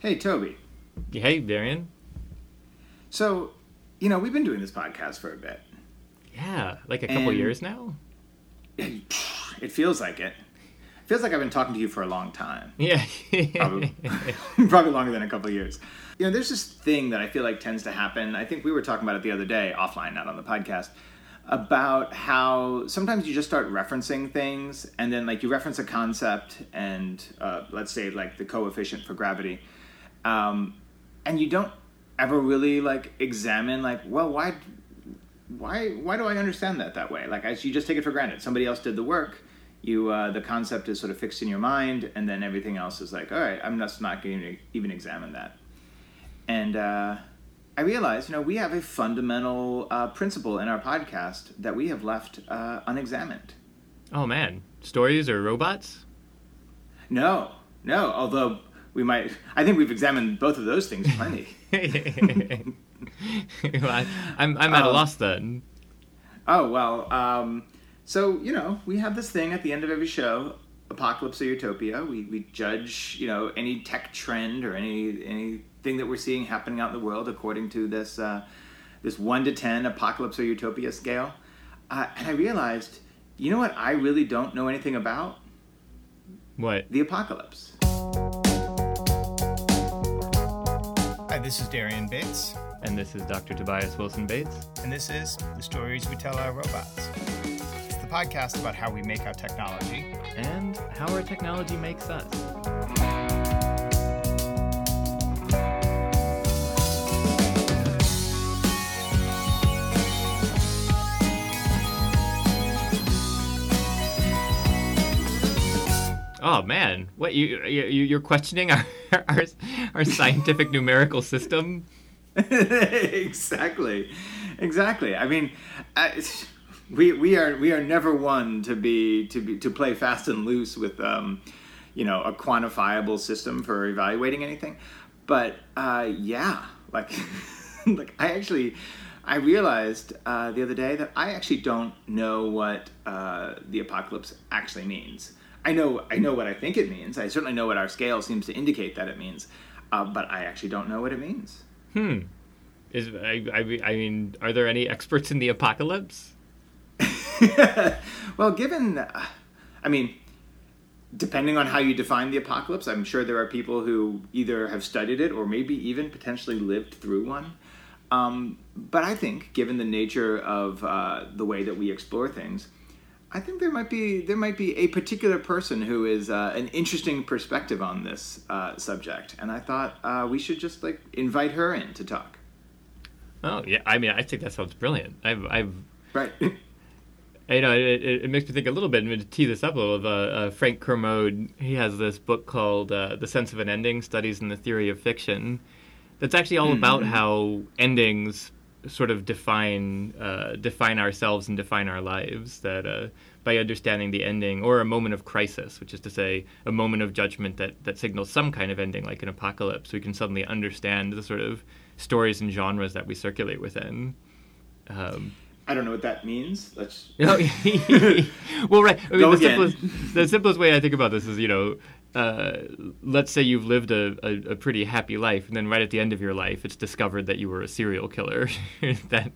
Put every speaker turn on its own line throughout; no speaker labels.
Hey, Toby.
Hey, Darien.
So, you know, we've been doing this podcast for a bit.
Yeah, like a couple
And-
years now.
It feels like it. It feels like I've been talking to you for a long time.
Yeah.
Probably, probably longer than a couple years. You know, there's this thing that I feel like tends to happen. I think we were talking about it the other day, offline, not on the podcast, about how sometimes you just start referencing things, and then like you reference a concept, and uh, let's say like the coefficient for gravity, um, and you don't ever really like examine like, well, why, why, why do I understand that that way? Like, I, you just take it for granted. Somebody else did the work you uh, the concept is sort of fixed in your mind and then everything else is like all right i'm just not going to even examine that and uh, i realized you know we have a fundamental uh, principle in our podcast that we have left uh, unexamined
oh man, stories or robots?
no no although we might i think we've examined both of those things plenty.
Well, I'm I'm at a
Um,
loss then.
oh well um, so you know we have this thing at the end of every show apocalypse or utopia. We, we judge you know any tech trend or any anything that we're seeing happening out in the world according to this uh, this 1 to 10 apocalypse or utopia scale. Uh, and i realized you know what i really don't know anything about?
What?
the apocalypse
Hi, this is Darien Bates,
And this is Dr. Tobias Wilson Bates.
and this is The Stories We Tell Our Robots. It's the podcast about how we make our technology.
And how our technology makes us. Oh man, what you you you're questioning our our, our scientific numerical system?
exactly. Exactly. I mean I, we we are we are never one to be to be to play fast and loose with um you know a quantifiable system for evaluating anything. But uh yeah like like i actually i realized uh the other day that i actually don't know what uh the apocalypse actually means i know i know what i think it means i certainly know what our scale seems to indicate that it means uh, but i actually don't know what it means
Hmm. Is I, I I mean, are there any experts in the apocalypse?
well, given, uh, I mean, depending on how you define the apocalypse, I'm sure there are people who either have studied it or maybe even potentially lived through one. Um, but I think, given the nature of uh, the way that we explore things, I think there might be there might be a particular person who is uh, an interesting perspective on this uh, subject, and I thought uh, we should just like invite her in to talk.
Oh yeah, I mean, I think that sounds brilliant. I've I've
Right.
you know, it, it, it makes me think a little bit. and to tee this up a little. Uh, uh, Frank Kermode, he has this book called uh, "The Sense of an Ending: Studies in the Theory of Fiction." That's actually all about how endings sort of define uh, define ourselves and define our lives. That uh, by understanding the ending or a moment of crisis, which is to say a moment of judgment that that signals some kind of ending, like an apocalypse, we can suddenly understand the sort of stories and genres that we circulate within. Um,
I don't know what that means. Let's.
no, well, right. I mean, the simplest, the simplest way I think about this is, you know, uh, let's say you've lived a, a, a pretty happy life, and then right at the end of your life, it's discovered that you were a serial killer. that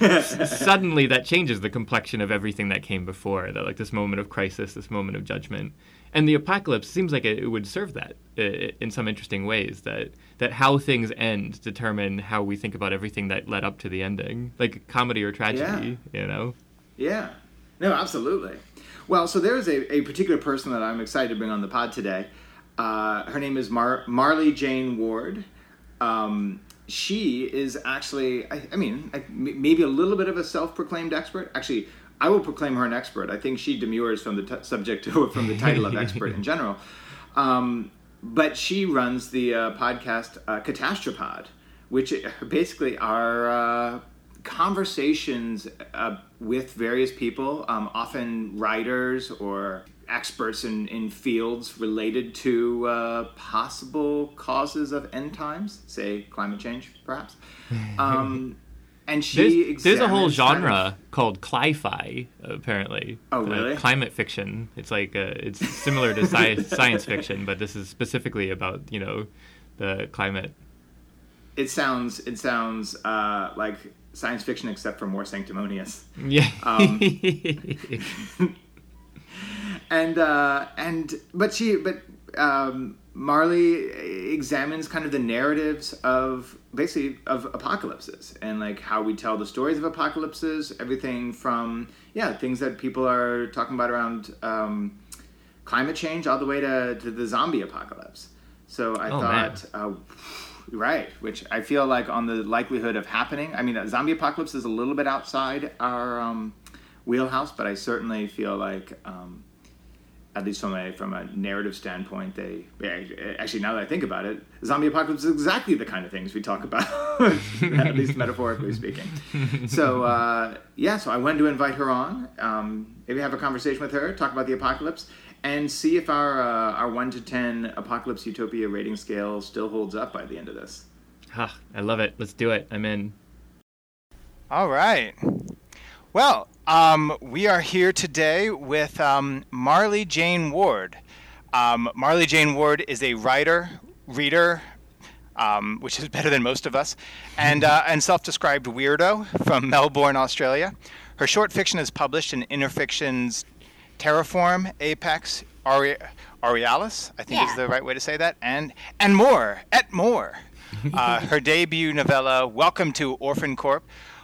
suddenly that changes the complexion of everything that came before. That like this moment of crisis, this moment of judgment, and the apocalypse seems like it, it would serve that uh, in some interesting ways. That that how things end determine how we think about everything that led up to the ending, like comedy or tragedy. You know.
Yeah. No, absolutely. Well, so there is a, a particular person that I'm excited to bring on the pod today. Uh, her name is Mar- Marlee Jane Ward. Um, she is actually, I, I mean, I, maybe a little bit of a self-proclaimed expert. Actually, I will proclaim her an expert. I think she demurs from the t- subject from the title of expert in general. Um, but she runs the uh, podcast uh, Catastropod, which basically are uh, conversations uh, with various people, um, often writers or experts in, in fields related to uh, possible causes of end times, say climate change, perhaps. Um,
and she
there's, there's a whole
kind of-
genre called cli-fi apparently
Oh, really?
climate fiction it's like uh, it's similar to science science fiction but this is specifically about you know the climate
it sounds it sounds uh, like science fiction except for more sanctimonious.
yeah
Um, and uh, and but she but um, Marlee examines kind of the narratives of basically of apocalypses and like how we tell the stories of apocalypses. Everything from yeah things that people are talking about around um, climate change all the way to, to the zombie apocalypse. So I
Oh,
thought. Uh, Right, which I feel like on the likelihood of happening. I mean, a zombie apocalypse is a little bit outside our um, wheelhouse, but I certainly feel like, um, at least from a from a narrative standpoint, they actually now that I think about it, zombie apocalypse is exactly the kind of things we talk about, at least metaphorically speaking. So uh, yeah, so I wanted to invite her on, um, maybe have a conversation with her, talk about the apocalypse, and see if our uh, our one to ten apocalypse utopia rating scale still holds up by the end of this.
Ah, i love it let's do it i'm in
All right. Well, um, we are here today with um, Marlee Jane Ward. Um, Marlee Jane Ward is a writer, reader, um, which is better than most of us, and, uh, and self described weirdo from Melbourne, Australia. Her short fiction is published in Interfictions Terraform, Apex, Aure- Aurealis, I think is the right way to say that, and, and more, et more. Uh, her debut novella, Welcome to Orphancorp,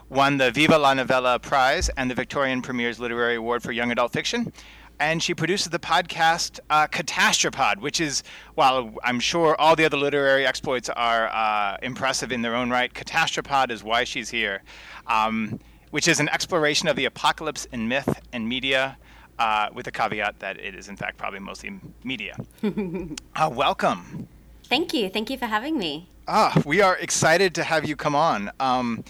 won the Viva la Novella Prize and the Victorian Premier's Literary Award for Young Adult Fiction. And she produces the podcast uh, Catastropod, which is, while I'm sure all the other literary exploits are uh, impressive in their own right, Catastropod is why she's here, um, which is an exploration of the apocalypse in myth and media, uh, with the caveat that it is, in fact, probably mostly media. uh, welcome.
Thank you. Thank you for having me.
Ah, we are excited to have you come on. Um,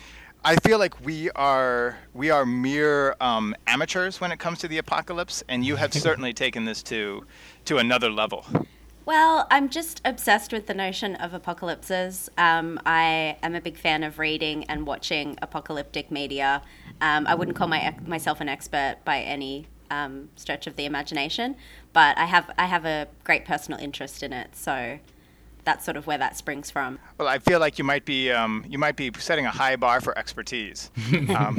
I feel like we are we are mere um, amateurs when it comes to the apocalypse, and you have certainly taken this to to another level.
Well, I'm just obsessed with the notion of apocalypses. Um, I am a big fan of reading and watching apocalyptic media. Um, I wouldn't call my, myself an expert by any um, stretch of the imagination, but I have I have a great personal interest in it. So that's sort of where that springs from.
Well, I feel like you might be um, you might be setting a high bar for expertise. um,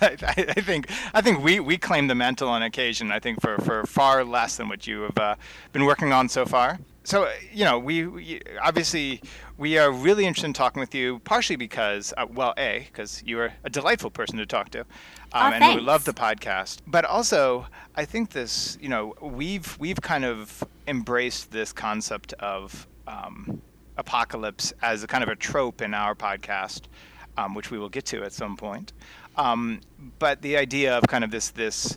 I, I think I think we, we claim the mantle on occasion. I think for, for far less than what you have uh, been working on so far. So uh, you know, we, we obviously we are really interested in talking with you, partially because uh, well, a because you are a delightful person to talk to, um,
Aw,
and we love the podcast. But also, I think this you know we've we've kind of embraced this concept of um, apocalypse as a kind of a trope in our podcast, um, which we will get to at some point. Um, but the idea of kind of this this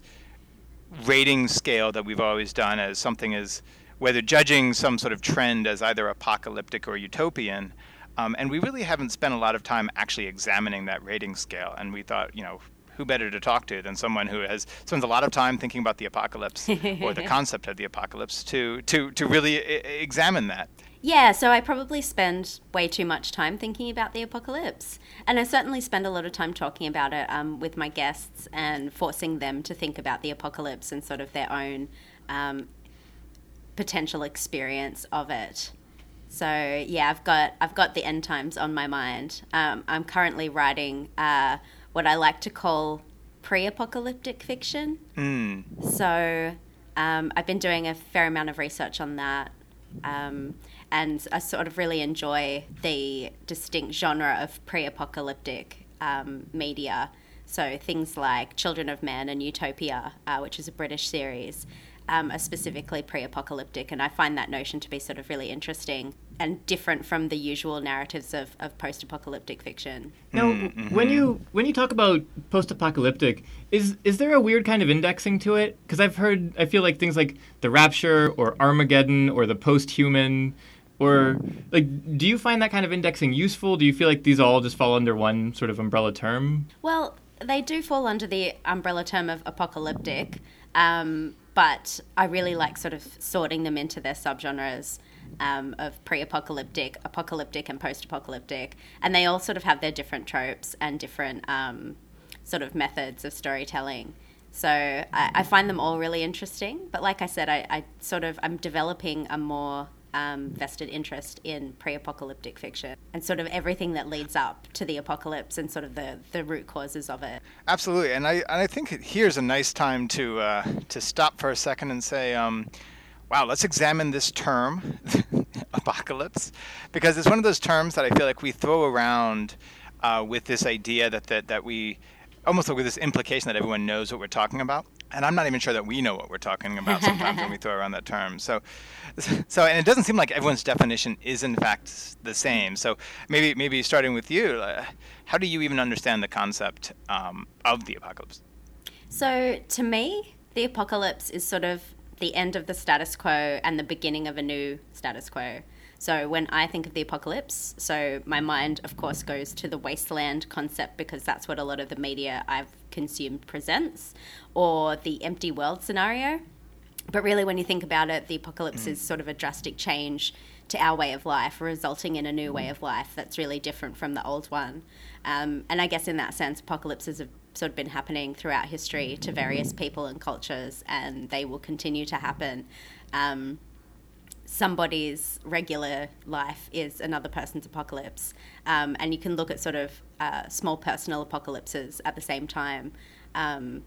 rating scale that we've always done as something as whether judging some sort of trend as either apocalyptic or utopian. Um, and we really haven't spent a lot of time actually examining that rating scale. And we thought, you know, who better to talk to than someone who has spent a lot of time thinking about the apocalypse or the concept of the apocalypse to to to really I- examine that.
Yeah, so I probably spend way too much time thinking about the apocalypse. And I certainly spend a lot of time talking about it um, with my guests and forcing them to think about the apocalypse and sort of their own um, potential experience of it. So yeah, I've got I've got the end times on my mind. Um, I'm currently writing uh, what I like to call pre-apocalyptic fiction. So um, I've been doing a fair amount of research on that. Um, and I sort of really enjoy the distinct genre of pre apocalyptic um, media. So things like Children of Men and Utopia, uh, which is a British series, um, are specifically pre apocalyptic. And I find that notion to be sort of really interesting and different from the usual narratives of, of post apocalyptic fiction.
Now, when you when you talk about post-apocalyptic, is is there a weird kind of indexing to it? Because I've heard, I feel like things like the Rapture or Armageddon or the post-human, or like, do you find that kind of indexing useful? Do you feel like these all just fall under one sort of umbrella term?
Well, they do fall under the umbrella term of apocalyptic, um, but I really like sort of sorting them into their subgenres. um, of pre-apocalyptic, apocalyptic, and post-apocalyptic, and they all sort of have their different tropes and different um, sort of methods of storytelling. So I, I, find them all really interesting. But like I said, I, I sort of I'm developing a more um, vested interest in pre-apocalyptic fiction. And sort of everything that leads up to the apocalypse and sort of the, the root causes of it.
Absolutely, and I and I think here's a nice time to uh, to stop for a second and say, um, wow, let's examine this term, apocalypse, because it's one of those terms that I feel like we throw around uh, with this idea that that that we almost with this implication that everyone knows what we're talking about and I'm not even sure that we know what we're talking about sometimes when we throw around that term. So, so and it doesn't seem like everyone's definition is in fact the same. So maybe maybe starting with you, uh, how do you even understand the concept um, of the apocalypse?
So to me, the apocalypse is sort of the end of the status quo and the beginning of a new status quo. So when I think of the apocalypse, so my mind, of course, goes to the wasteland concept because that's what a lot of the media I've consumed presents, or the empty world scenario. But really, when you think about it, the apocalypse mm. is sort of a drastic change to our way of life, resulting in a new way of life that's really different from the old one. Um, and I guess in that sense, apocalypses have sort of been happening throughout history to various people and cultures, and they will continue to happen. Um, somebody's regular life is another person's apocalypse. Um, and you can look at sort of uh, small personal apocalypses at the same time um,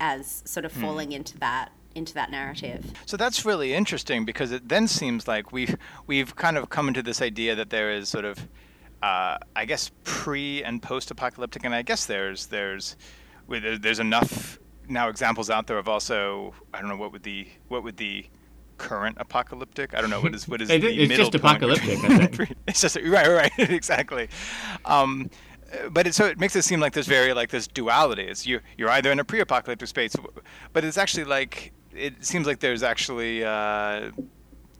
as sort of hmm. falling into that into that narrative.
So that's really interesting because it then seems like we've we've kind of come into this idea that there is sort of uh, I guess pre and post apocalyptic, and I guess there's there's there's enough now examples out there of also I don't know what would the what would the current apocalyptic. I don't know what is what is
it,
the
it's
middle
just apocalyptic.
it's just right, right, exactly. Um, but it, so it makes it seem like there's very like this duality. It's you you're either in a pre-apocalyptic space, but it's actually like it seems like there's actually. Uh,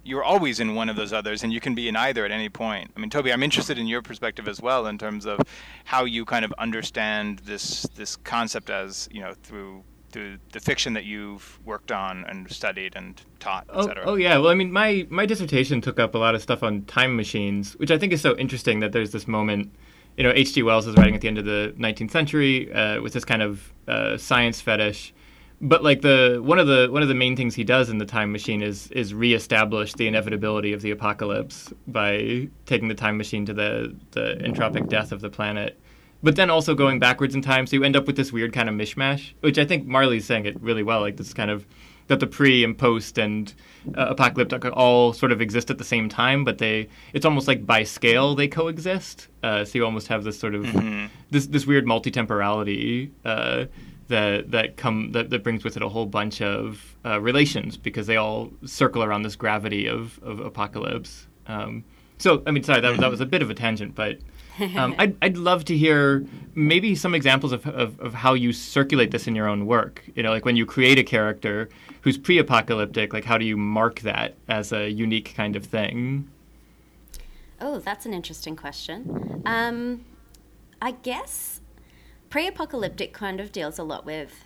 you're always in one of those others, and you can be in either at any point. I mean, Toby, I'm interested in your perspective as well in terms of how you kind of understand this this concept as you know through through the fiction that you've worked on and studied and taught,
oh,
etc.
Oh yeah, well I mean my my dissertation took up a lot of stuff on time machines, which I think is so interesting that there's this moment. You know, H.G. Wells is writing at the end of the 19th century uh, with this kind of uh, science fetish, but like the one of the one of the main things he does in the time machine is is reestablish the inevitability of the apocalypse by taking the time machine to the the entropic death of the planet but then also going backwards in time. So you end up with this weird kind of mishmash, which I think Marlee's saying it really well. Like this kind of that the pre and post and uh, apocalyptic all sort of exist at the same time, but they it's almost like by scale they coexist. Uh, so you almost have this sort of mm-hmm. this this weird multi-temporality uh, that that come that, that brings with it a whole bunch of uh, relations because they all circle around this gravity of of apocalypse. Um, so I mean, sorry, that that was a bit of a tangent, but um, I'd, I'd love to hear maybe some examples of, of, of, how you circulate this in your own work. You know, like when you create a character who's pre apocalyptic, like how do you mark that as a unique kind of thing?
Oh, that's an interesting question. Um, I guess pre apocalyptic kind of deals a lot with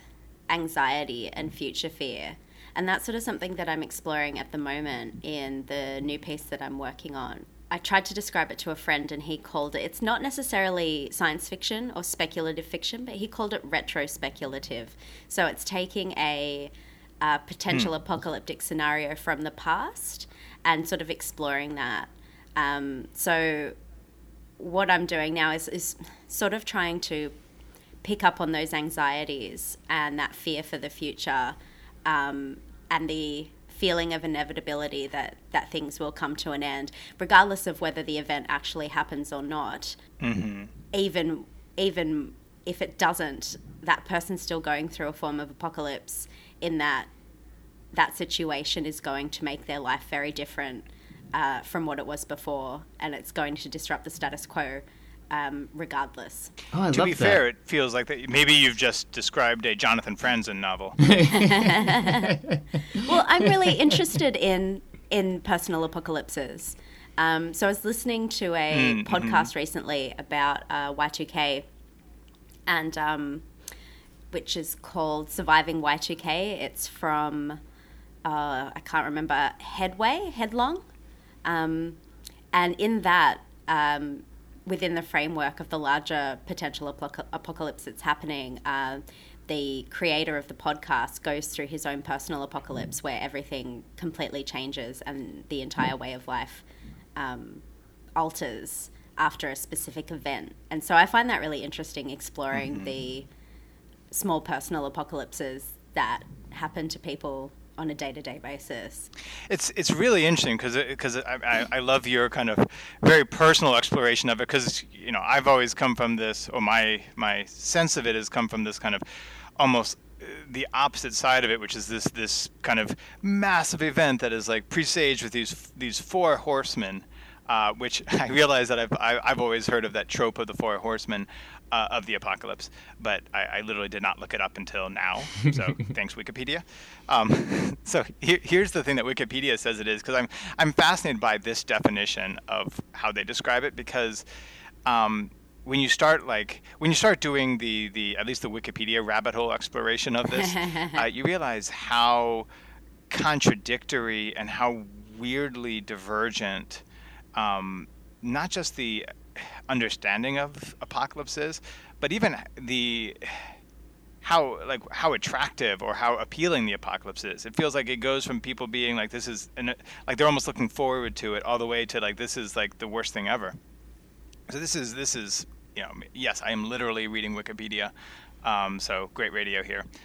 anxiety and future fear. And that's sort of something that I'm exploring at the moment in the new piece that I'm working on. I tried to describe it to a friend and he called it, it's not necessarily science fiction or speculative fiction, but he called it retro speculative. So it's taking a, a potential mm. apocalyptic scenario from the past and sort of exploring that. Um, so what I'm doing now is, is sort of trying to pick up on those anxieties and that fear for the future um, and the feeling of inevitability that that things will come to an end, regardless of whether the event actually happens or not. Mm-hmm. Even even if it doesn't, that person's still going through a form of apocalypse. In that that situation is going to make their life very different uh, from what it was before, and it's going to disrupt the status quo um, regardless.
Oh,
to
be
that. fair, it feels like that maybe you've just described a Jonathan Franzen novel.
well, I'm really interested in in personal apocalypses. Um, so I was listening to a mm, podcast mm-hmm. recently about uh, Y2K, and um, which is called "Surviving Y2K." It's from uh, I can't remember Headway Headlong Um, and in that, um, within the framework of the larger potential apocalypse that's happening, uh, the creator of the podcast goes through his own personal apocalypse where everything completely changes and the entire way of life um, alters after a specific event. And so I find that really interesting exploring mm-hmm. the small personal apocalypses that happen to people on a day-to-day basis.
It's it's really interesting because because I, I, I, love your kind of very personal exploration of it because you know I've always come from this or my my sense of it has come from this kind of almost uh, the opposite side of it, which is this this kind of massive event that is like presaged with these these four horsemen. Uh, which I realize that I've I've always heard of that trope of the four horsemen, uh, of the apocalypse, but I, I, literally did not look it up until now. So thanks, Wikipedia. Um, so here, here's the thing that Wikipedia says it is, because I'm I'm fascinated by this definition of how they describe it, because um, when you start like when you start doing the the at least the Wikipedia rabbit hole exploration of this, uh, you realize how contradictory and how weirdly divergent. Um, not just the understanding of apocalypses, but even the how like how attractive or how appealing the apocalypse is. It feels like it goes from people being like this is an, like they're almost looking forward to it all the way to like this is like the worst thing ever. So this is this is you know yes I am literally reading Wikipedia, um, so great radio here.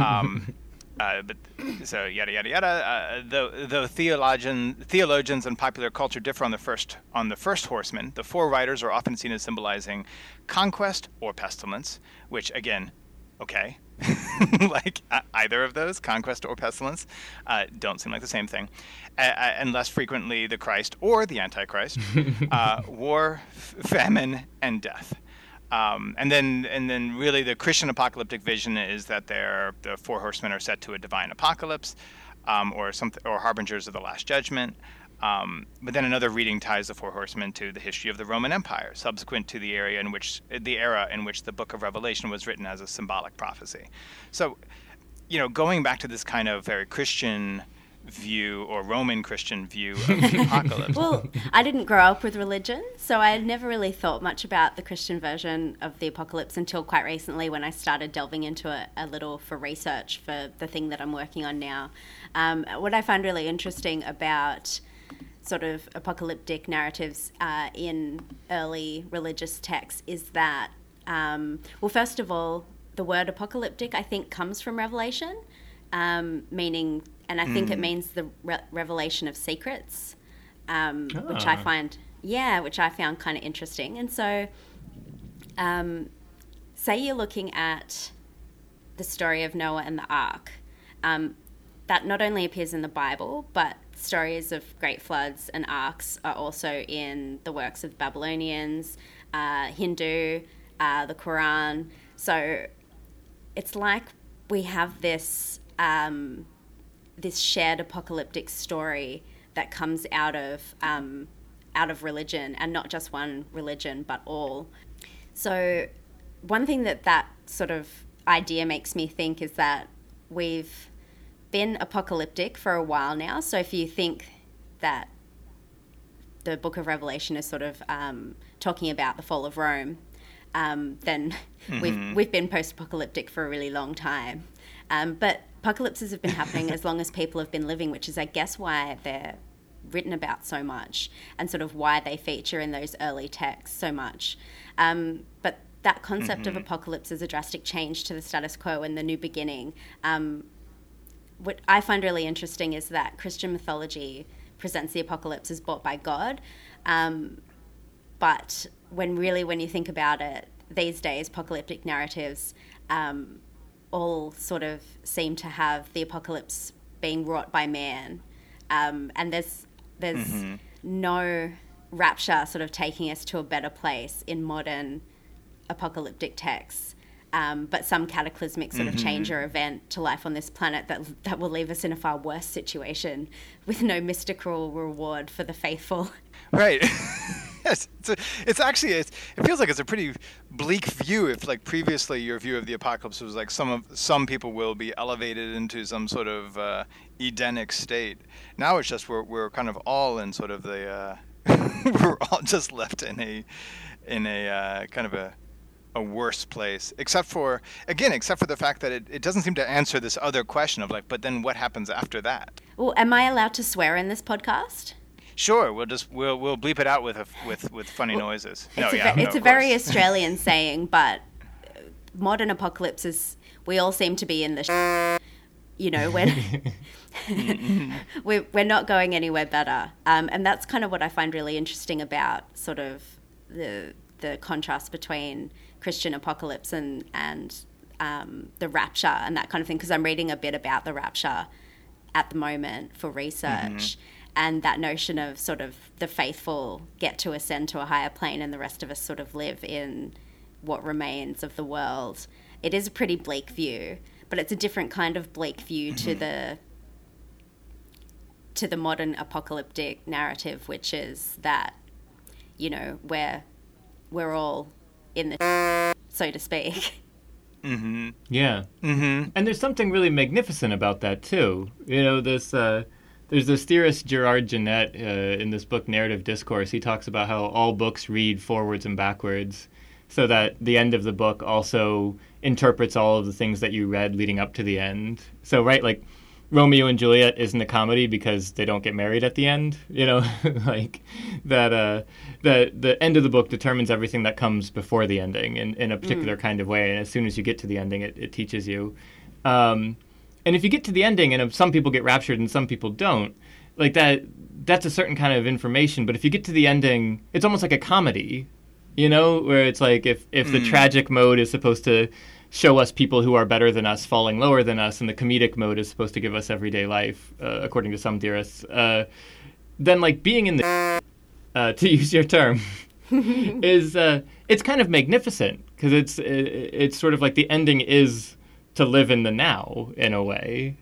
Um, uh, but so yada yada yada. Uh, though though theologian, theologians and popular culture differ on the first on the first horseman, the four riders are often seen as symbolizing conquest or pestilence. Which again, okay, like uh, either of those, conquest or pestilence, uh, don't seem like the same thing. and less frequently, the Christ or the Antichrist, uh, war, f- famine, and death. Um, and then, and then, really, the Christian apocalyptic vision is that the four horsemen are set to a divine apocalypse, um, or something, or harbingers of the last judgment. Um, but then another reading ties the four horsemen to the history of the Roman Empire, subsequent to the area in which the era in which the Book of Revelation was written as a symbolic prophecy. So, you know, going back to this kind of very Christian view or Roman Christian view of the apocalypse.
well, I didn't grow up with religion, so I had never really thought much about the Christian version of the apocalypse until quite recently when I started delving into it a little for research for the thing that I'm working on now. Um, what I find really interesting about sort of apocalyptic narratives uh, in early religious texts is that, um, well, first of all, the word apocalyptic I think comes from Revelation. Um, meaning and I think mm. it means the re- revelation of secrets, um, oh. which I ah. find, yeah, which I found kind of interesting. And so, um, say you're looking at the story of Noah and the ark, um, that not only appears in the Bible, but stories of great floods and arks are also in the works of Babylonians, uh, Hindu, uh, the Quran. So it's like we have this um, this shared apocalyptic story that comes out of um, out of religion and not just one religion but all. So one thing that that sort of idea makes me think is that we've been apocalyptic for a while now. So if you think that the book of Revelation is sort of um, talking about the fall of Rome, um, then mm-hmm. we've we've been post-apocalyptic for a really long time. Um, but apocalypses have been happening as long as people have been living, which is, I guess, why they're written about so much and sort of why they feature in those early texts so much. Um, but that concept mm-hmm. of apocalypse is a drastic change to the status quo and the new beginning. Um, what I find really interesting is that Christian mythology presents the apocalypse as brought by God. Um, but when really, when you think about it, these days, apocalyptic narratives um, all sort of seem to have the apocalypse being wrought by man, um, and there's there's mm-hmm. no rapture sort of taking us to a better place in modern apocalyptic texts. Um, but some cataclysmic sort of mm-hmm. change or event to life on this planet that that will leave us in a far worse situation with no mystical reward for the faithful.
Right. yes, it's, a, it's actually it's, it feels like it's a pretty bleak view. If like previously your view of the apocalypse was like some of some people will be elevated into some sort of uh, Edenic state. Now it's just we're we're kind of all in sort of the uh, we're all just left in a in a uh, kind of a a worse place except for again except for the fact that it, it doesn't seem to answer this other question of like but then what happens after that
well am i allowed to swear in this podcast
Sure, we'll just we'll we'll bleep it out with a, with with funny well, noises.
It's
no,
a,
yeah,
it's
no,
a very Australian saying, but modern apocalypses we all seem to be in the. Sh- you know, when we're we're not going anywhere better, um, and that's kind of what I find really interesting about sort of the the contrast between Christian apocalypse and and um, the rapture and that kind of thing. Because I'm reading a bit about the rapture at the moment for research. Mm-hmm and that notion of sort of the faithful get to ascend to a higher plane and the rest of us sort of live in what remains of the world. It is a pretty bleak view, but it's a different kind of bleak view to mm-hmm. the to the modern apocalyptic narrative, which is that you know we're we're all in the so to speak.
Mm-hmm.
Yeah.
Mm-hmm.
And there's something really magnificent about that too. You know, this uh, there's this theorist Gerard Genette uh, in this book Narrative Discourse. He talks about how all books read forwards and backwards, so that the end of the book also interprets all of the things that you read leading up to the end. So right, like Romeo and Juliet isn't a comedy because they don't get married at the end. You know, like that. Uh, the the end of the book determines everything that comes before the ending in, in a particular mm. kind of way. And as soon as you get to the ending, it, it teaches you. Um, and if you get to the ending and some people get raptured and some people don't, like that that's a certain kind of information. But if you get to the ending, it's almost like a comedy, you know, where it's like if if mm. the hmm. tragic mode is supposed to show us people who are better than us falling lower than us, and the comedic mode is supposed to give us everyday life, uh, according to some theorists, uh, then like being in the uh, to use your term is uh, it's kind of magnificent because it's it's sort of like the ending is to live in the now in a way.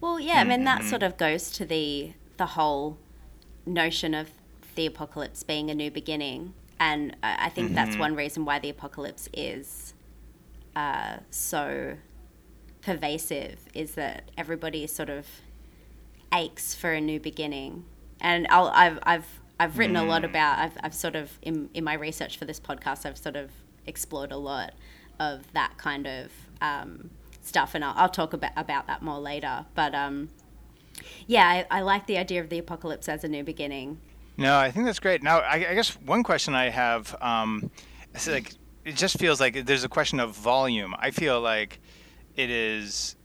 Well, yeah, I mean that mm-hmm. sort of goes to the the whole notion of the apocalypse being a new beginning, and I think mm-hmm. that's one reason why the apocalypse is uh, so pervasive is that everybody sort of aches for a new beginning, and i have I've I've written mm. a lot mm. about I've I've sort of in in my research for this podcast I've sort of explored a lot of that kind of um, stuff, and I'll, I'll, talk about about that more later. But um, yeah, I, I, like the idea of the apocalypse as a new beginning.
No, I think that's great. Now, I, I guess one question I have um, is like it just feels like there's a question of volume. I feel like it is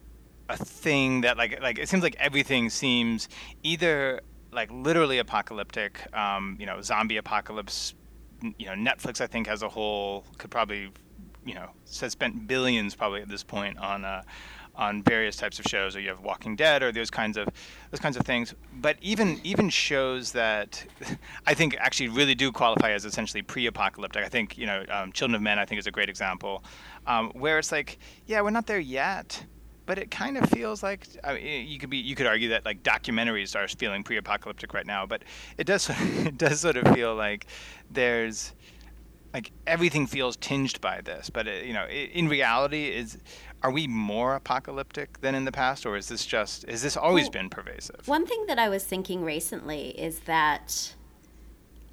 a thing that like like it seems like everything seems either like literally apocalyptic, um, you know, zombie apocalypse. You know, Netflix I think as a whole could probably you know has spent billions probably at this point on uh, on various types of shows, or you have Walking Dead, or those kinds of those kinds of things. But even even shows that I think actually really do qualify as essentially pre-apocalyptic. I think you know um, Children of Men I think is a great example, um, where it's like yeah we're not there yet, but it kind of feels like I mean, you could be you could argue that like documentaries are feeling pre-apocalyptic right now, but it does it does sort of feel like there's like everything feels tinged by this but it, uh, you know in reality is are we more apocalyptic than in the past or is this just has this always well, been pervasive?
one thing that i was thinking recently is that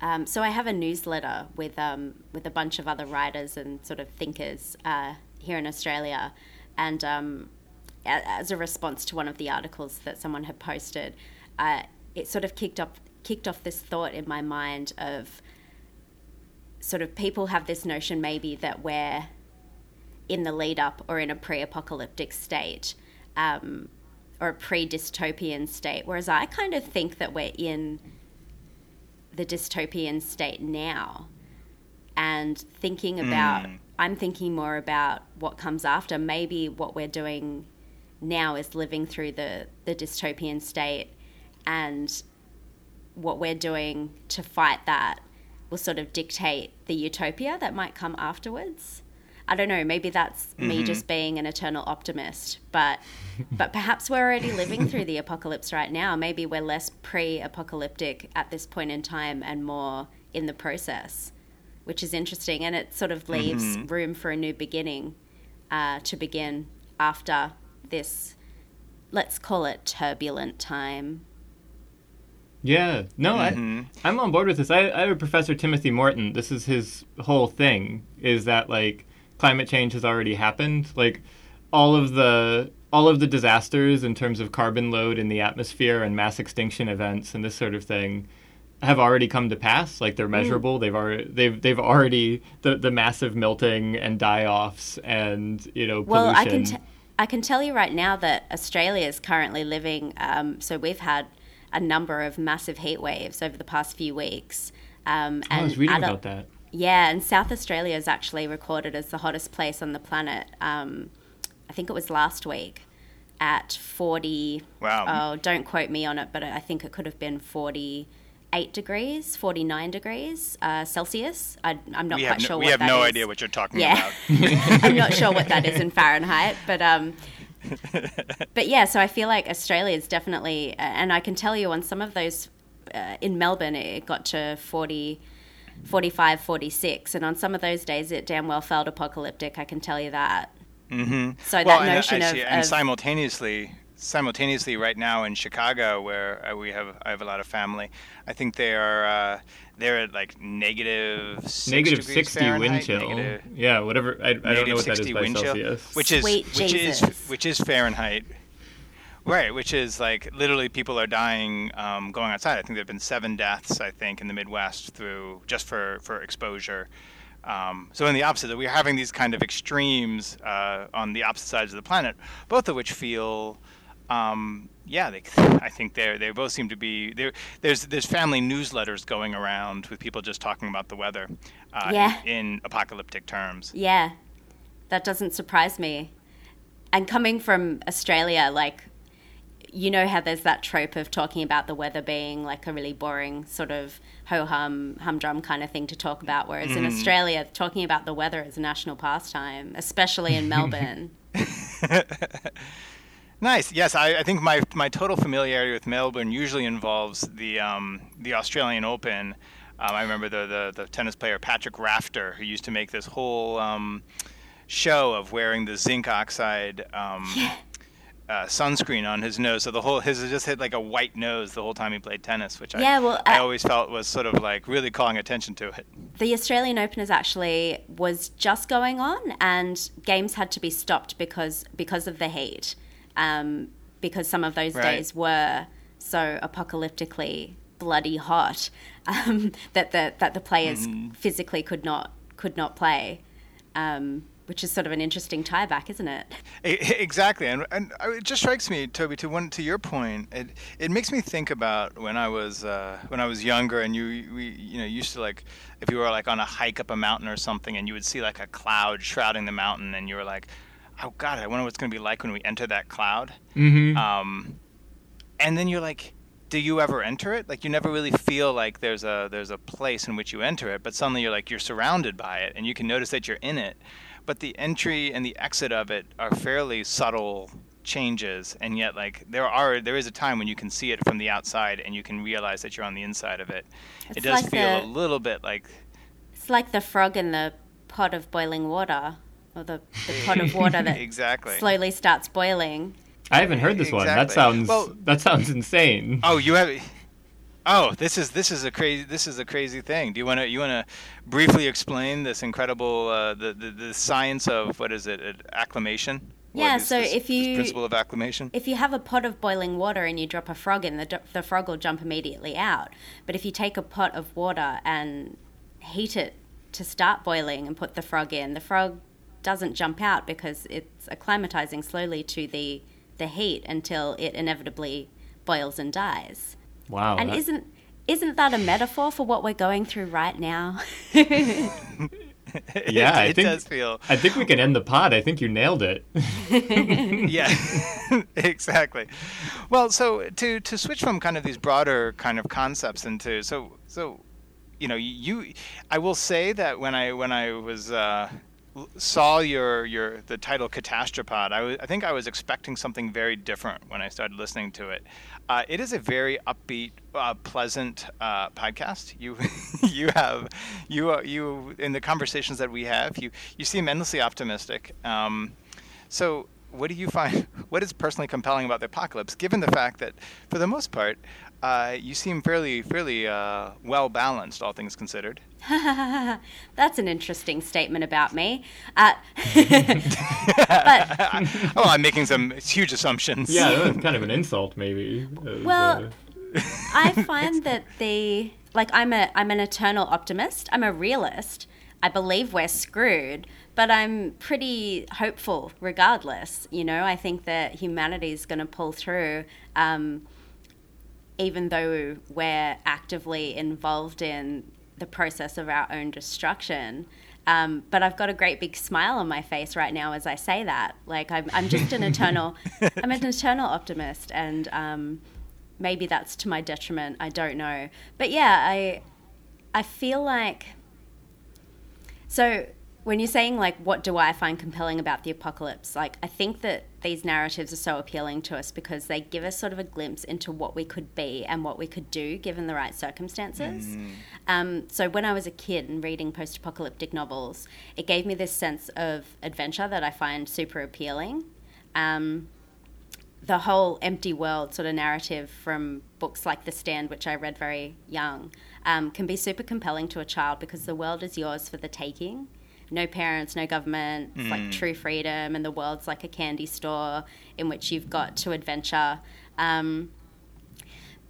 um, so i have a newsletter with um, with a bunch of other writers and sort of thinkers uh, here in australia. And um, as a response to one of the articles that someone had posted uh, it sort of kicked off kicked off this thought in my mind of sort of people have this notion maybe that we're in the lead up or in a pre apocalyptic state um, or a pre dystopian state, whereas I kind of think that we're in the dystopian state now and thinking about mm. i'm thinking more about what comes after maybe what we're doing now is living through the the dystopian state and what we're doing to fight that will sort of dictate the utopia that might come afterwards. I don't know, maybe that's mm-hmm. me just being an eternal optimist, but but perhaps we're already living through the apocalypse right now. Maybe we're less pre-apocalyptic at this point in time and more in the process, which is interesting. And it sort of leaves
Mm-hmm.
room for a new beginning uh, to begin after this, let's call it turbulent time.
Yeah, no,
Mm-hmm.
I, I'm on board with this. I, I have a professor, Timothy Morton. This is his whole thing: is that like climate change has already happened. Like all of the all of the disasters in terms of carbon load in the atmosphere and mass extinction events and this sort of thing have already come to pass. Like
Mm.
they're measurable. They've already they've they've already the the massive melting and die offs and you know pollution.
Well, I can t- I can tell you right now that Australia is currently living. Um, so we've had a number of massive heat waves over the past few weeks. Um,
Oh, I
and
was reading
adult-
about that.
Yeah, and South Australia is actually recorded as the hottest place on the planet. Um, I think it was last week at 40.
Wow.
Oh, don't quote me on it, but I think it could have been 48 degrees, 49 degrees uh, Celsius. I, I'm not
we
quite
no,
sure
we
what
have
that
no
is.
idea what you're talking
Yeah.
about.
I'm not sure what that is in Fahrenheit, but um, but yeah. So I feel like Australia is definitely, and I can tell you on some of those uh, in Melbourne, it got to 40, 45, 46, and on some of those days, it damn well felt apocalyptic. I can tell you that.
Mm-hmm.
So
well,
that
and,
notion
actually,
of,
and simultaneously, simultaneously, right now in Chicago, where uh, we have I have a lot of family, I think they are uh, they're at like negative six
Negative
degrees
60 wind chill.
negative-
yeah, whatever. I, I don't know what that is by
wind chill,
Celsius.
which is
Sweet
which
Jesus.
is which is Fahrenheit. Right, which is like literally people are dying um, going outside. I think there have been seven deaths, I think, in the Midwest through just for for exposure. Um, so in the opposite, we're having these kind of extremes uh, on the opposite sides of the planet, both of which feel, um, yeah, they, I think they they both seem to be there. There's there's family newsletters going around with people just talking about the weather, uh,
Yeah.
in, in apocalyptic terms.
yeah, that doesn't surprise me. And coming from Australia, like you know how there's that trope of talking about the weather being like a really boring sort of ho hum humdrum kind of thing to talk about whereas in australia talking about the weather is a national pastime especially in melbourne
Nice. Yes, I, I think my my total familiarity with Melbourne usually involves the um, the Australian Open. Um, I remember the, the the tennis player Patrick Rafter, who used to make this whole um, show of wearing the zinc oxide um, uh, sunscreen on his nose. So the whole his just had like a white nose the whole time he played tennis, which
Yeah,
I,
well,
I
I-
always felt was sort of like really calling attention to it.
the australian open is actually was just going on and games had to be stopped because because of the heat um, because some of those
Right.
days were so apocalyptically bloody hot um, that the that the players physically could not could not play um, which is sort of an interesting tie back isn't it
Exactly, and, and it just strikes me, Toby, to one to your point. It it makes me think about when I was uh, when I was younger, and you we you know used to like if you were like on a hike up a mountain or something, and you would see like a cloud shrouding the mountain, and you were like, oh God, I wonder what's going to be like when we enter that cloud.
hmm
Um, and then you're like, do you ever enter it? Like you never really feel like there's a there's a place in which you enter it, but suddenly you're like you're surrounded by it, and you can notice that you're in it. But the entry and the exit of it are fairly subtle changes, and yet like there are there is a time when you can see it from the outside, and you can realize that you're on the inside of it. it does
like
feel
the-
a little bit like
it's like the frog in the pot of boiling water or the, the pot of water that
exactly.
slowly starts boiling
I haven't heard this one. That sounds
Well-
that sounds insane.
Oh, you have. Oh, this is this is a crazy this is a crazy thing. Do you want to you want to briefly explain this incredible uh, the, the the science of what is it uh, acclimation?
Yeah, so
this-
if you-
principle of acclimation.
if you have a pot of boiling water and you drop a frog in, the, the frog will jump immediately out. But if you take a pot of water and heat it to start boiling and put the frog in, the frog doesn't jump out because it's acclimatizing slowly to the, the heat until it inevitably boils and dies.
Wow.
and
that-
isn't isn't that a metaphor for what we're going through right now?
Yeah, I
it, it
think-
does feel.
I think we can end the pod. I think you nailed it.
yeah, exactly. Well, so to to switch from kind of these broader kind of concepts into so so, you know, you. I will say that when I when I was uh, saw your your the title Catastropod, I, w- I think I was expecting something very different when I started listening to it. Uh, it is a very upbeat, uh, pleasant uh, podcast. You you have you you in the conversations that we have, you you seem endlessly optimistic. Um, so what do you find? What is personally compelling about the apocalypse, given the fact that, for the most part, uh, you seem fairly fairly uh, well balanced, all things considered.
That's an interesting statement about me. Uh,
but, oh, I'm making some huge assumptions.
Yeah, that's kind of an insult, maybe.
Well, uh, I find that the like I'm a I'm an eternal optimist. I'm a realist. I believe we're screwed, but I'm pretty hopeful regardless. You know, I think that humanity is going to pull through. Um, even though we're actively involved in the process of our own destruction. Um, but I've got a great big smile on my face right now as I say that. Like I'm, I'm just an eternal, I'm an eternal optimist, and um, maybe that's to my detriment. I don't know. But yeah, I, I feel like. So when you're saying like what do i find compelling about the apocalypse like i think that these narratives are so appealing to us because they give us sort of a glimpse into what we could be and what we could do given the right circumstances. Mm. um, so when i was a kid and reading post-apocalyptic novels it gave me this sense of adventure that i find super appealing. Um, the whole empty world sort of narrative from books like The Stand, which I read very young, um, can be super compelling to a child because the world is yours for the taking no parents, no government, mm. like true freedom, and the world's like a candy store in which you've got to adventure. Um,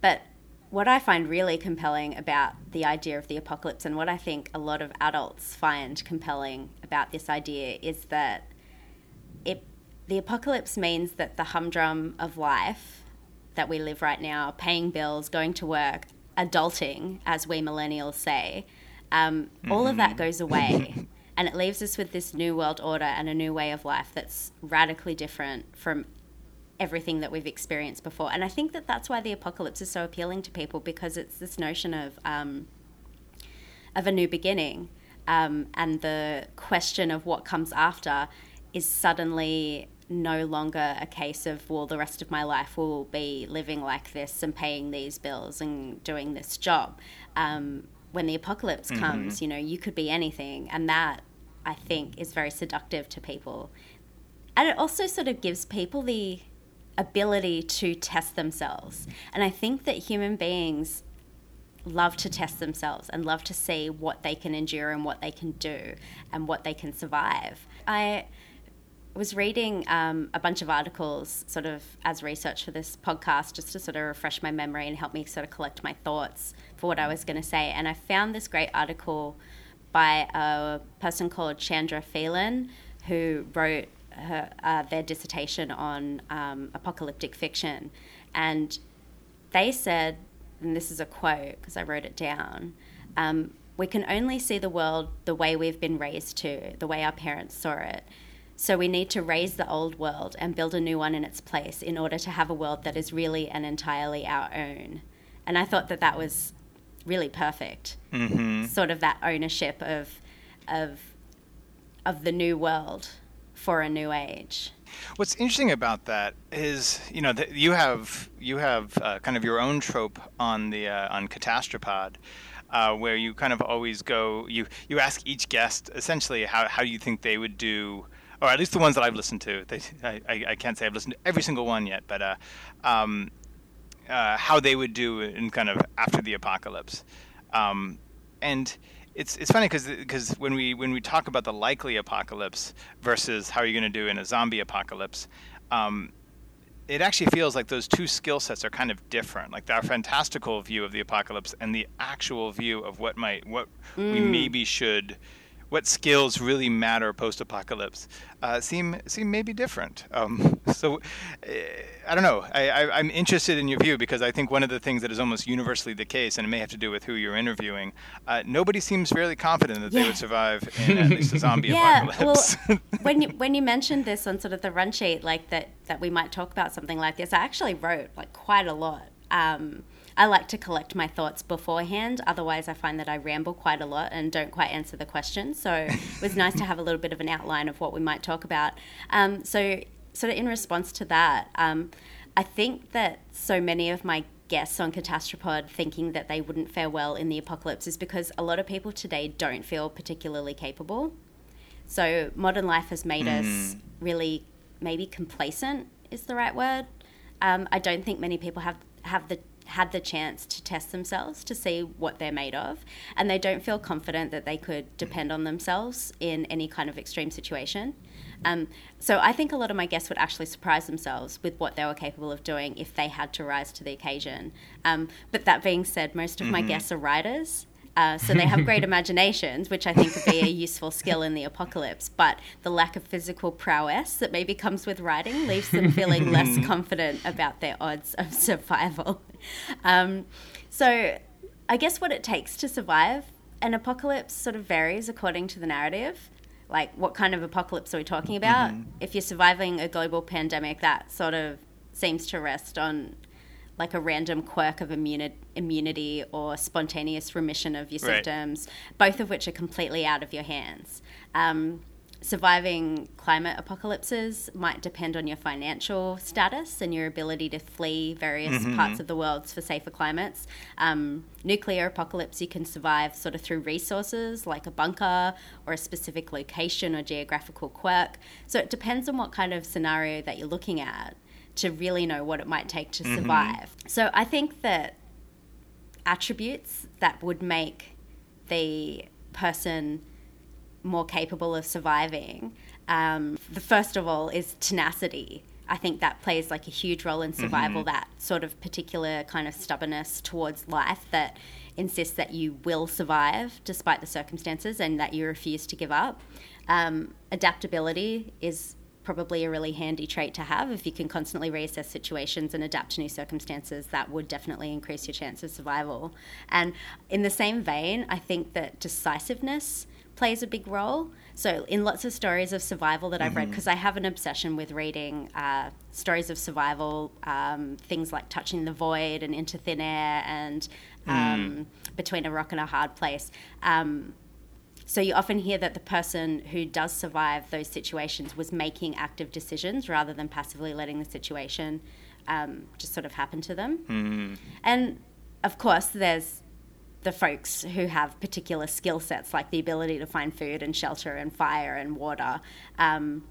but what I find really compelling about the idea of the apocalypse, and what I think a lot of adults find compelling about this idea, is that it the apocalypse means that the humdrum of life that we live right now, paying bills, going to work, adulting, as we millennials say, um, mm-hmm. all of that mm-hmm. goes away. and it leaves us with this new world order and a new way of life that's radically different from everything that we've experienced before. And I think that that's why the apocalypse is so appealing to people because it's this notion of um, of a new beginning, um, and the question of what comes after is suddenly no longer a case of well the rest of my life will be living like this and paying these bills and doing this job um, when the apocalypse mm-hmm. comes, you know, you could be anything. And that, I think, is very seductive to people. And it also sort of gives people the ability to test themselves. And I think that human beings love to test themselves and love to see what they can endure and what they can do and what they can survive. I was reading um, a bunch of articles sort of as research for this podcast just to sort of refresh my memory and help me sort of collect my thoughts for what I was going to say. And I found this great article by a person called Chandra Phelan who wrote her, uh, their dissertation on um, apocalyptic fiction. And they said, and this is a quote because I wrote it down. Um, we can only see the world the way we've been raised to, the way our parents saw it. So we need to raze the old world and build a new one in its place in order to have a world that is really and entirely our own. And I thought that that was really perfect. Mm-hmm. Sort of that ownership of of of the new world for a new age.
What's interesting about that is, you know, that you have you have uh, kind of your own trope on the uh, on Catastropod, uh, where you kind of always go you you ask each guest essentially how how you think they would do or at least the ones that I've listened to. They, I, I can't say I've listened to every single one yet, but uh, um, uh, how they would do in kind of after the apocalypse. Um, and it's it's funny because because when we when we talk about the likely apocalypse versus how are you're going to do in a zombie apocalypse, um, it actually feels like those two skill sets are kind of different. Like our fantastical view of the apocalypse and the actual view of what might what mm. we maybe should what skills really matter post-apocalypse uh, seem seem maybe different. Um, so uh, I don't know. I, am interested in your view because I think one of the things that is almost universally the case, and it may have to do with who you're interviewing, uh, nobody seems fairly confident that yeah. they would survive in at least a zombie
yeah,
apocalypse.
well, when you, when you mentioned this on sort of the run sheet, like that that we might talk about something like this, I actually wrote like quite a lot. Um, I like to collect my thoughts beforehand. Otherwise, I find that I ramble quite a lot and don't quite answer the question. So it was nice to have a little bit of an outline of what we might talk about. Um, so, sort of in response to that, um, I think that so many of my guests on Catastropod thinking that they wouldn't fare well in the apocalypse is because a lot of people today don't feel particularly capable. So modern life has made mm. us really maybe complacent is the right word. Um, I don't think many people have have the had the chance to test themselves to see what they're made of, and they don't feel confident that they could depend on themselves in any kind of extreme situation. Um, so I think a lot of my guests would actually surprise themselves with what they were capable of doing if they had to rise to the occasion. Um, but that being said, most of mm-hmm. my guests are writers. Uh, so they have great imaginations, which I think would be a useful skill in the apocalypse. But the lack of physical prowess that maybe comes with writing leaves them feeling less confident about their odds of survival. Um, so I guess what it takes to survive an apocalypse sort of varies according to the narrative. Like, what kind of apocalypse are we talking about? Mm-hmm. If you're surviving a global pandemic, that sort of seems to rest on like a random quirk of immuni- immunity or spontaneous remission of your right. symptoms, both of which are completely out of your hands. Um, surviving climate apocalypses might depend on your financial status and your ability to flee various mm-hmm. parts of the world for safer climates. Um, nuclear apocalypse, you can survive sort of through resources like a bunker or a specific location or geographical quirk. So it depends on what kind of scenario that you're looking at to really know what it might take to mm-hmm. survive. So I think that attributes that would make the person more capable of surviving. Um, the first of all is tenacity. I think that plays like a huge role in survival. Mm-hmm. That sort of particular kind of stubbornness towards life that insists that you will survive despite the circumstances and that you refuse to give up. Um, adaptability is probably a really handy trait to have if you can constantly reassess situations and adapt to new circumstances that would definitely increase your chance of survival and in the same vein i think that decisiveness plays a big role so in lots of stories of survival that i've mm-hmm. read because i have an obsession with reading uh, stories of survival um, things like touching the void and into thin air and um, mm. between a rock and a hard place um, so you often hear that the person who does survive those situations was making active decisions rather than passively letting the situation um, just sort of happen to them. Mm. And of course, there's the folks who have particular skill sets like the ability to find food and shelter and fire and water. Um,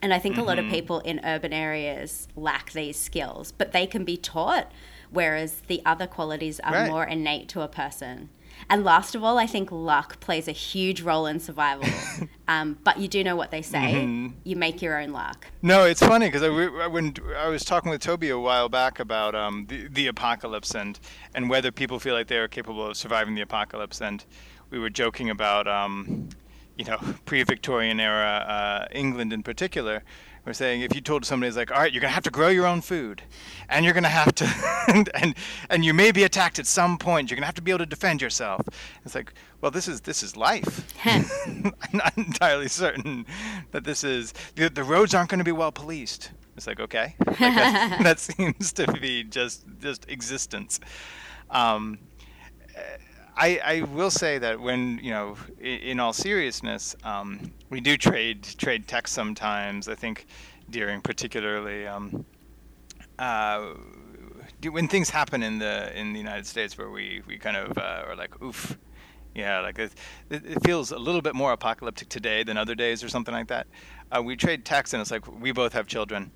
and I think mm-hmm. a lot of mm-hmm. people in urban areas lack these skills, but they can be taught, whereas the other qualities are right. more innate to a person. And last of all, I think luck plays a huge role in survival. um, but you do know what they say: mm-hmm. you make your own luck.
No, it's funny because I, when I was talking with Toby a while back about um, the, the apocalypse and and whether people feel like they are capable of surviving the apocalypse, and we were joking about. Um, you know, pre-Victorian era uh, England in particular, we're saying if you told somebody, it's like, all right, you're gonna have to grow your own food, and you're gonna have to, and, and and you may be attacked at some point. You're gonna have to be able to defend yourself. It's like, well, this is this is life. I'm not entirely certain that this is the the roads aren't going to be well policed. It's like okay, like that seems to be just just existence. Um, I, I will say that when you know, in, in all seriousness, um, we do trade trade text sometimes. I think during particularly um, uh, when things happen in the in the United States where we we kind of uh, are like oof. Yeah, like it, it feels a little bit more apocalyptic today than other days, or something like that. Uh, we trade texts, and it's like we both have children,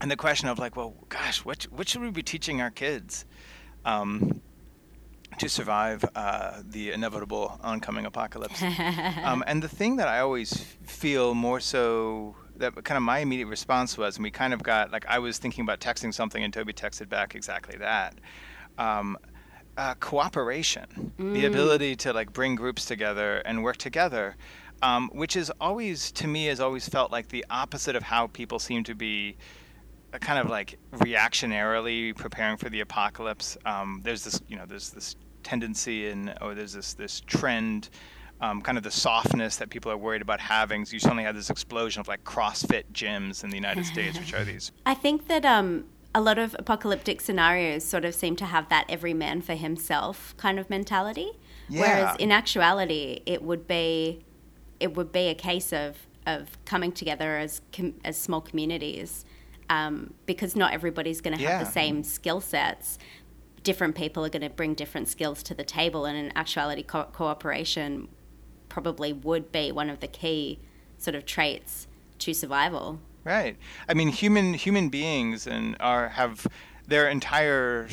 and the question of like, well, gosh, what what should we be teaching our kids? Um, to survive uh, the inevitable oncoming apocalypse. um, and the thing that I always feel more so that kind of my immediate response was, and we kind of got like I was thinking about texting something, and Toby texted back exactly that. Um, uh, cooperation, mm. the ability to like bring groups together and work together, um, which is always to me has always felt like the opposite of how people seem to be kind of like reactionarily preparing for the apocalypse. Um, there's this, you know, there's this tendency and oh, there's this this trend. Um, kind of the softness that people are worried about having. So you suddenly have this explosion of like CrossFit gyms in the United States, which are these.
I think that um, a lot of apocalyptic scenarios sort of seem to have that every man for himself kind of mentality.
Yeah.
Whereas in actuality, it would be it would be a case of of coming together as com- as small communities um, because not everybody's going to have
Yeah.
the same skill sets. Different people are going to bring different skills to the table, and in actuality, co- cooperation probably would be one of the key sort of traits to survival.
Right. I mean, human human beings and are have their entire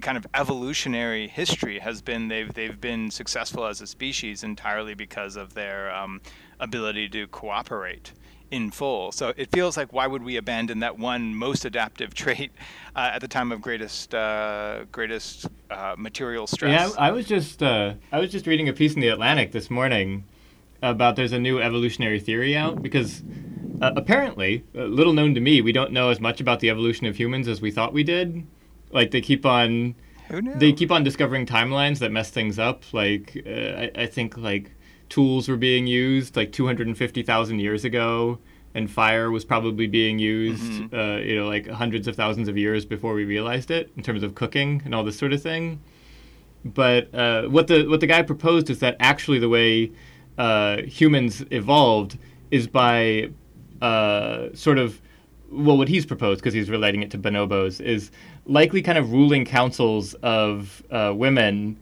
kind of evolutionary history has been they've they've been successful as a species entirely because of their um, ability to cooperate in full. So it feels like why would we abandon that one most adaptive trait uh, at the time of greatest uh, greatest uh, material stress?
Yeah, I, I was just uh, I was just reading a piece in the Atlantic this morning about there's a new evolutionary theory out because uh, apparently, uh, little known to me, we don't know as much about the evolution of humans as we thought we did. Like they keep on they keep on discovering timelines that mess things up. Like uh, I, I think like tools were being used like 250,000 years ago, and fire was probably being used, uh, you know, like hundreds of thousands of years before we realized it in terms of cooking and all this sort of thing. But uh, what the what the guy proposed is that actually the way uh, humans evolved is by uh, sort of well, what he's proposed because he's relating it to bonobos is likely kind of ruling councils of uh, women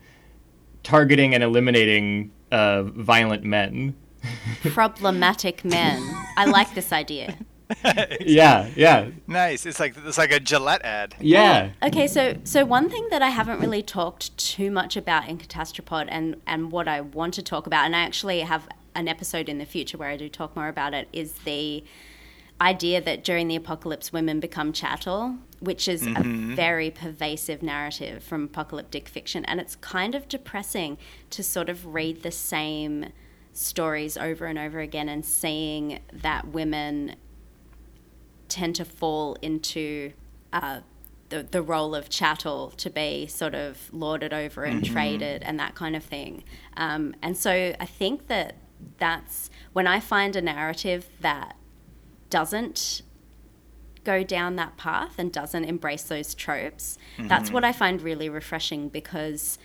targeting and eliminating uh, violent men.
Problematic men. I like this idea.
yeah, yeah,
nice. It's like it's like a Gillette ad.
yeah.
Okay, so so one thing that I haven't really talked too much about in Catastropod and and what I want to talk about, and I actually have an episode in the future where I do talk more about it, is the idea that during the apocalypse women become chattel, which is a very pervasive narrative from apocalyptic fiction, and it's kind of depressing to sort of read the same stories over and over again and seeing that women tend to fall into uh, the, the role of chattel to be sort of lorded over and traded and that kind of thing. Um, and so I think that that's when I find a narrative that doesn't go down that path and doesn't embrace those tropes, that's what I find really refreshing because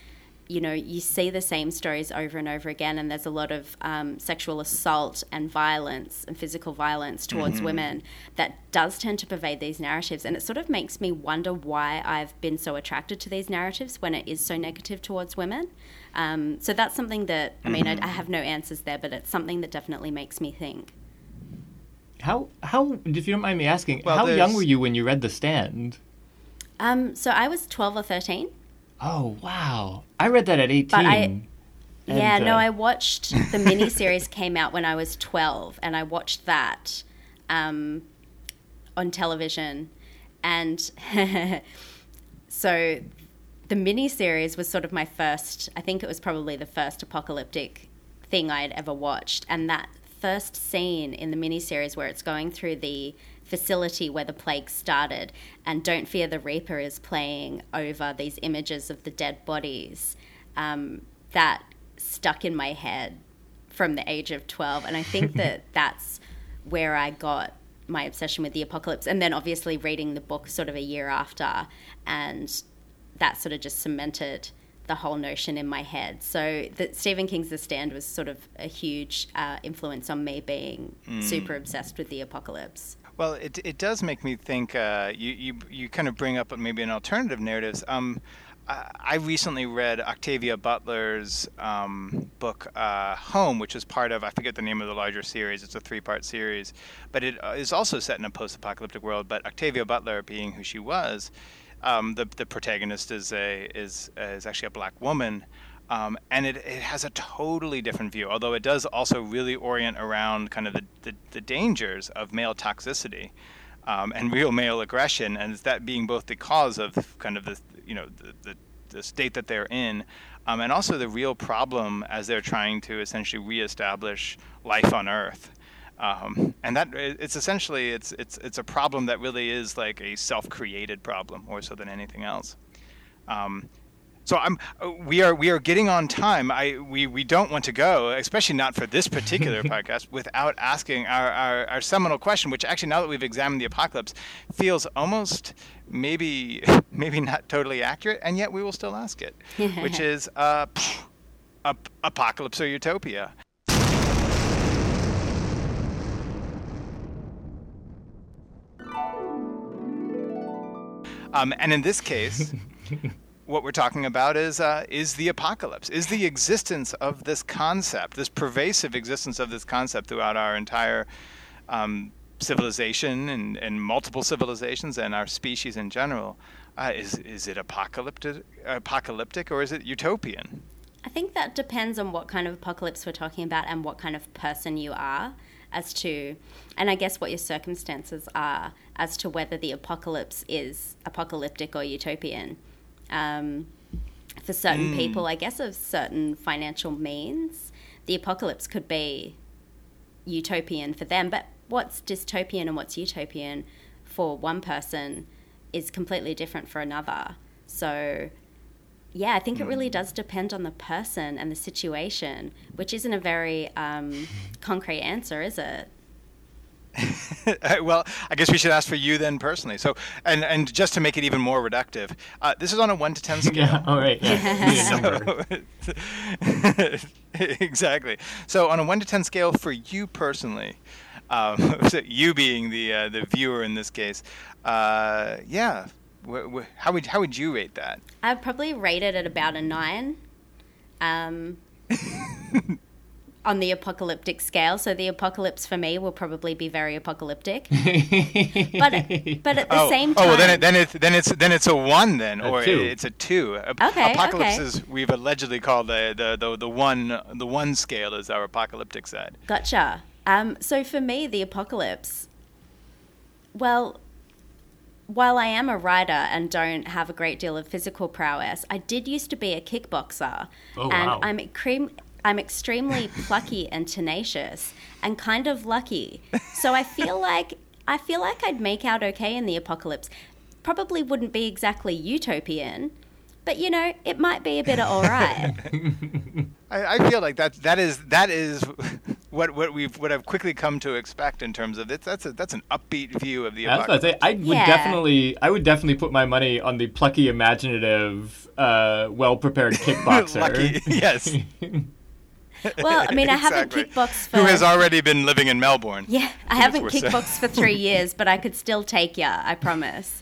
you know, you see the same stories over and over again, and there's a lot of um, sexual assault and violence and physical violence towards women that does tend to pervade these narratives. And it sort of makes me wonder why I've been so attracted to these narratives when it is so negative towards women. Um, so that's something that, I mean, I, I have no answers there, but it's something that definitely makes me think.
How how if you don't mind me asking,
Well,
how young were you when you read The Stand?
Um, so I was 12 or 13.
Oh wow, I read that at eighteen.
But I- Yeah,
And,
no,
uh,
I watched the miniseries came out when I was 12, and I watched that um, on television. And so the miniseries was sort of my first, I think it was probably the first apocalyptic thing I had ever watched. And that first scene in the miniseries where it's going through the facility where the plague started and Don't Fear the Reaper is playing over these images of the dead bodies. Um, that stuck in my head from the age of 12 and i think that that's where i got my obsession with the apocalypse and then obviously reading the book sort of a year after and that sort of just cemented the whole notion in my head so that stephen king's the stand was sort of a huge uh, influence on me being super obsessed with the apocalypse
Well, it, it does make me think. Uh, you, you you kind of bring up maybe an alternative narratives. Um, I recently read Octavia Butler's um, book uh, Home, which is part of I forget the name of the larger series. It's a three-part series, but it uh, also set in a post-apocalyptic world. But Octavia Butler, being who she was, um, the the protagonist is a is is actually a black woman. Um, and it, it has a totally different view, although it does also really orient around kind of the, the, the dangers of male toxicity um, and real male aggression, and that being both the cause of kind of the you know the, the, the state that they're in, um, and also the real problem as they're trying to essentially reestablish life on Earth. Um, and that it's essentially it's it's it's a problem that really is like a self-created problem more so than anything else. Um, So I'm uh, we are we are getting on time. I we, we don't want to go, especially not for this particular podcast, without asking our, our, our seminal question, which actually now that we've examined the apocalypse, feels almost maybe maybe not totally accurate, and yet we will still ask it, which is uh, ap- apocalypse or utopia. Um, and in this case, what we're talking about is uh, is the apocalypse, is the existence of this concept, this pervasive existence of this concept throughout our entire um, civilization and, and multiple civilizations and our species in general. Uh, is is it apocalyptic, apocalyptic or is it utopian?
I think that depends on what kind of apocalypse we're talking about and what kind of person you are as to, and I guess what your circumstances are as to whether the apocalypse is apocalyptic or utopian. Um, for certain mm. people, I guess, of certain financial means, the apocalypse could be utopian for them. But what's dystopian and what's utopian for one person is completely different for another. So, yeah, I think it really hmm. does depend on the person and the situation, which isn't a very um, concrete answer, is it?
well, I guess we should ask for you then personally. So, and and just to make it even more reductive, uh, this is on a one to ten scale.
yeah. All right. Yeah.
so, exactly. So, on a one to ten scale for you personally, um, so you being the uh, the viewer in this case, uh, yeah, wh- wh- how would how would you rate that?
I'd probably rate it at about a nine. Um, on the apocalyptic scale. So the apocalypse for me will probably be very apocalyptic. but but at the
oh,
same time,
oh, well, then it, then it's then it's then it's a one then,
a
or
two.
it's a two.
Okay,
apocalypse
okay.
is we've allegedly called the, the the the one the one scale is our apocalyptic side.
Gotcha. Um, so for me, the apocalypse. Well, while I am a writer and don't have a great deal of physical prowess, I did used to be a kickboxer,
oh,
and
wow.
I'm extreme, I'm extremely plucky and tenacious and kind of lucky. So I feel like I feel like I'd make out okay in the apocalypse. Probably wouldn't be exactly utopian, but you know, it might be a bit of all right.
I, I feel like that that is that is what what we've what I've quickly come to expect in terms of it. That's a, that's an upbeat view of the
That's
apocalypse.
what I, say. I would
Yeah.
definitely, I would definitely put my money on the plucky, imaginative, uh, well-prepared kickboxer.
Lucky, yes.
Well, I mean, I haven't
Exactly.
kickboxed for
Who has already been living in Melbourne?
Yeah, I haven't kickboxed for three years, but I could still take ya. I promise.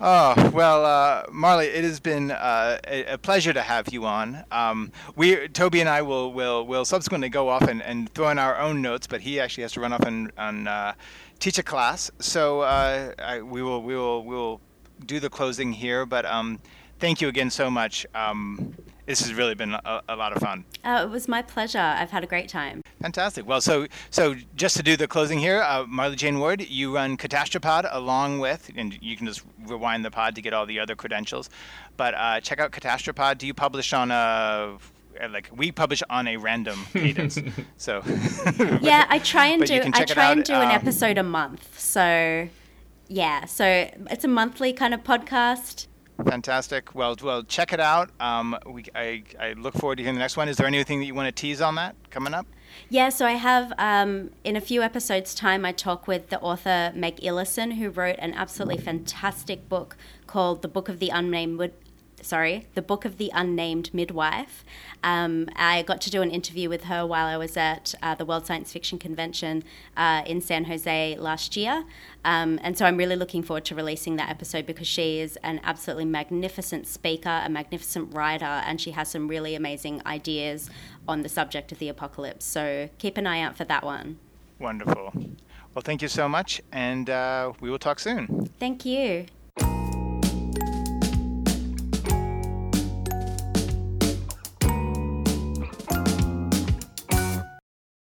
Oh well, uh, Marlee, it has been uh, a, a pleasure to have you on. Um, we, Toby and I, will will will subsequently go off and, and throw in our own notes, but he actually has to run off and, and uh, teach a class. So uh, I, we will we will we will do the closing here. But um, thank you again so much. Um, this has really been a, a lot of fun.
Oh, it was my pleasure. I've had a great time.
Fantastic. Well, so so just to do the closing here, uh, Marlee Jane Ward, you run Catastropod along with, and you can just rewind the pod to get all the other credentials. But uh, check out Catastropod. Do you publish on a like we publish on a random cadence? so
Yeah, I try and
but
do.
you can
I
check it
try and do an
um,
episode a month. So, yeah. So it's a monthly kind of podcast.
Fantastic. Well, well, check it out. Um, we I, I look forward to hearing the next one. Is there anything that you want to tease on that coming up?
Yeah, so I have um, in a few episodes' time, I talk with the author Meg Elison, who wrote an absolutely fantastic book called "The Book of the Unnamed." Sorry, the Book of the Unnamed Midwife. Um, I got to do an interview with her while I was at uh, the World Science Fiction Convention uh, in San Jose last year. Um, and so I'm really looking forward to releasing that episode because she is an absolutely magnificent speaker, a magnificent writer, and she has some really amazing ideas on the subject of the apocalypse. So keep an eye out for that one.
Wonderful. Well, thank you so much, and uh, we will talk soon.
Thank you.